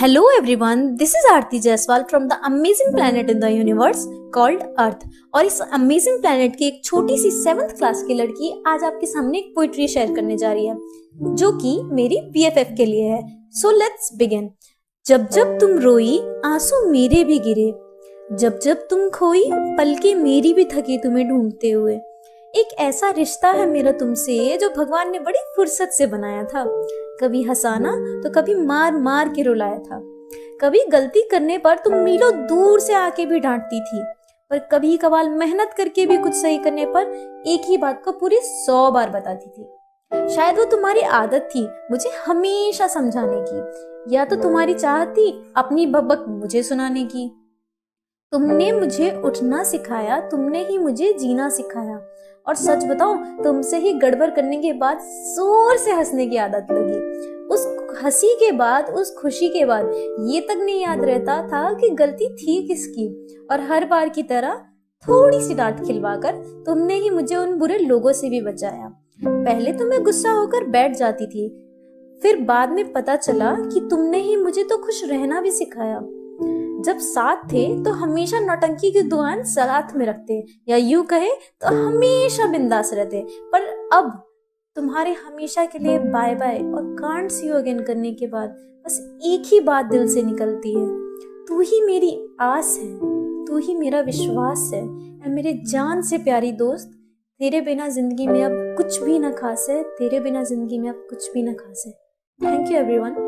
Hello everyone, this is Aarti Jaiswal from the amazing planet in the universe called Earth. और इस amazing planet की एक छोटी सी seventh class की लड़की आज आपके सामने एक पोइट्री शेयर करने जा रही है जो कि मेरी बीएफएफ के लिए है। सो लेट्स बिगिन जब जब तुम रोई आँसू मेरे भी गिरे। जब जब तुम खोई पलके मेरी भी थकी तुम्हें ढूंढते हुए। एक ऐसा रिश्ता है मेरा तुमसे जो भगवान ने बड़ी फुर्सत से बनाया था। कभी हंसाना तो कभी मार मार के रुलाया था। कभी गलती करने पर तुम मीलों दूर से आके भी डांटती थी, पर कभी कभार मेहनत करके भी कुछ सही करने पर एक ही बात को पूरी सौ बार बताती थी। शायद वो तुम्हारी आदत थी मुझे हमेशा समझाने की, या तो तुम्हारी चाह थी अपनी बबक मुझे सुनाने की। तुमने मुझे उठना सिखाया, तुमने ही मुझे जीना सिखाया और सच बताओ तुमसे ही गड़बड़ करने के बाद ज़ोर से हंसने की आदत लगी। उस हँसी के बाद, उस खुशी के बाद, ये तक नहीं याद रहता था कि गलती थी किसकी। और हर बार की तरह थोड़ी सी डांट खिलवाकर तुमने ही मुझे उन बुरे लोगों से भी बचाया। पहले तो मैं गुस्सा होकर बैठ जाती थी, फिर बाद में पता चला कि तुमने ही मुझे तो खुश रहना भी सिखाया। जब साथ थे तो हमेशा नौटंकी की दुआन साथ में रखते या यूँ कहे तो हमेशा बिंदास रहते। पर अब तुम्हारे हमेशा के लिए बाय बाय और कांट सी अगेन करने के बाद बस एक ही बात दिल से निकलती है। तू ही मेरी आस है, तू ही मेरा विश्वास है मेरे जान से प्यारी दोस्त, तेरे बिना ज़िंदगी में अब कुछ भी ना खास है, तेरे बिना ज़िंदगी में अब कुछ भी ना खास है। Thank you everyone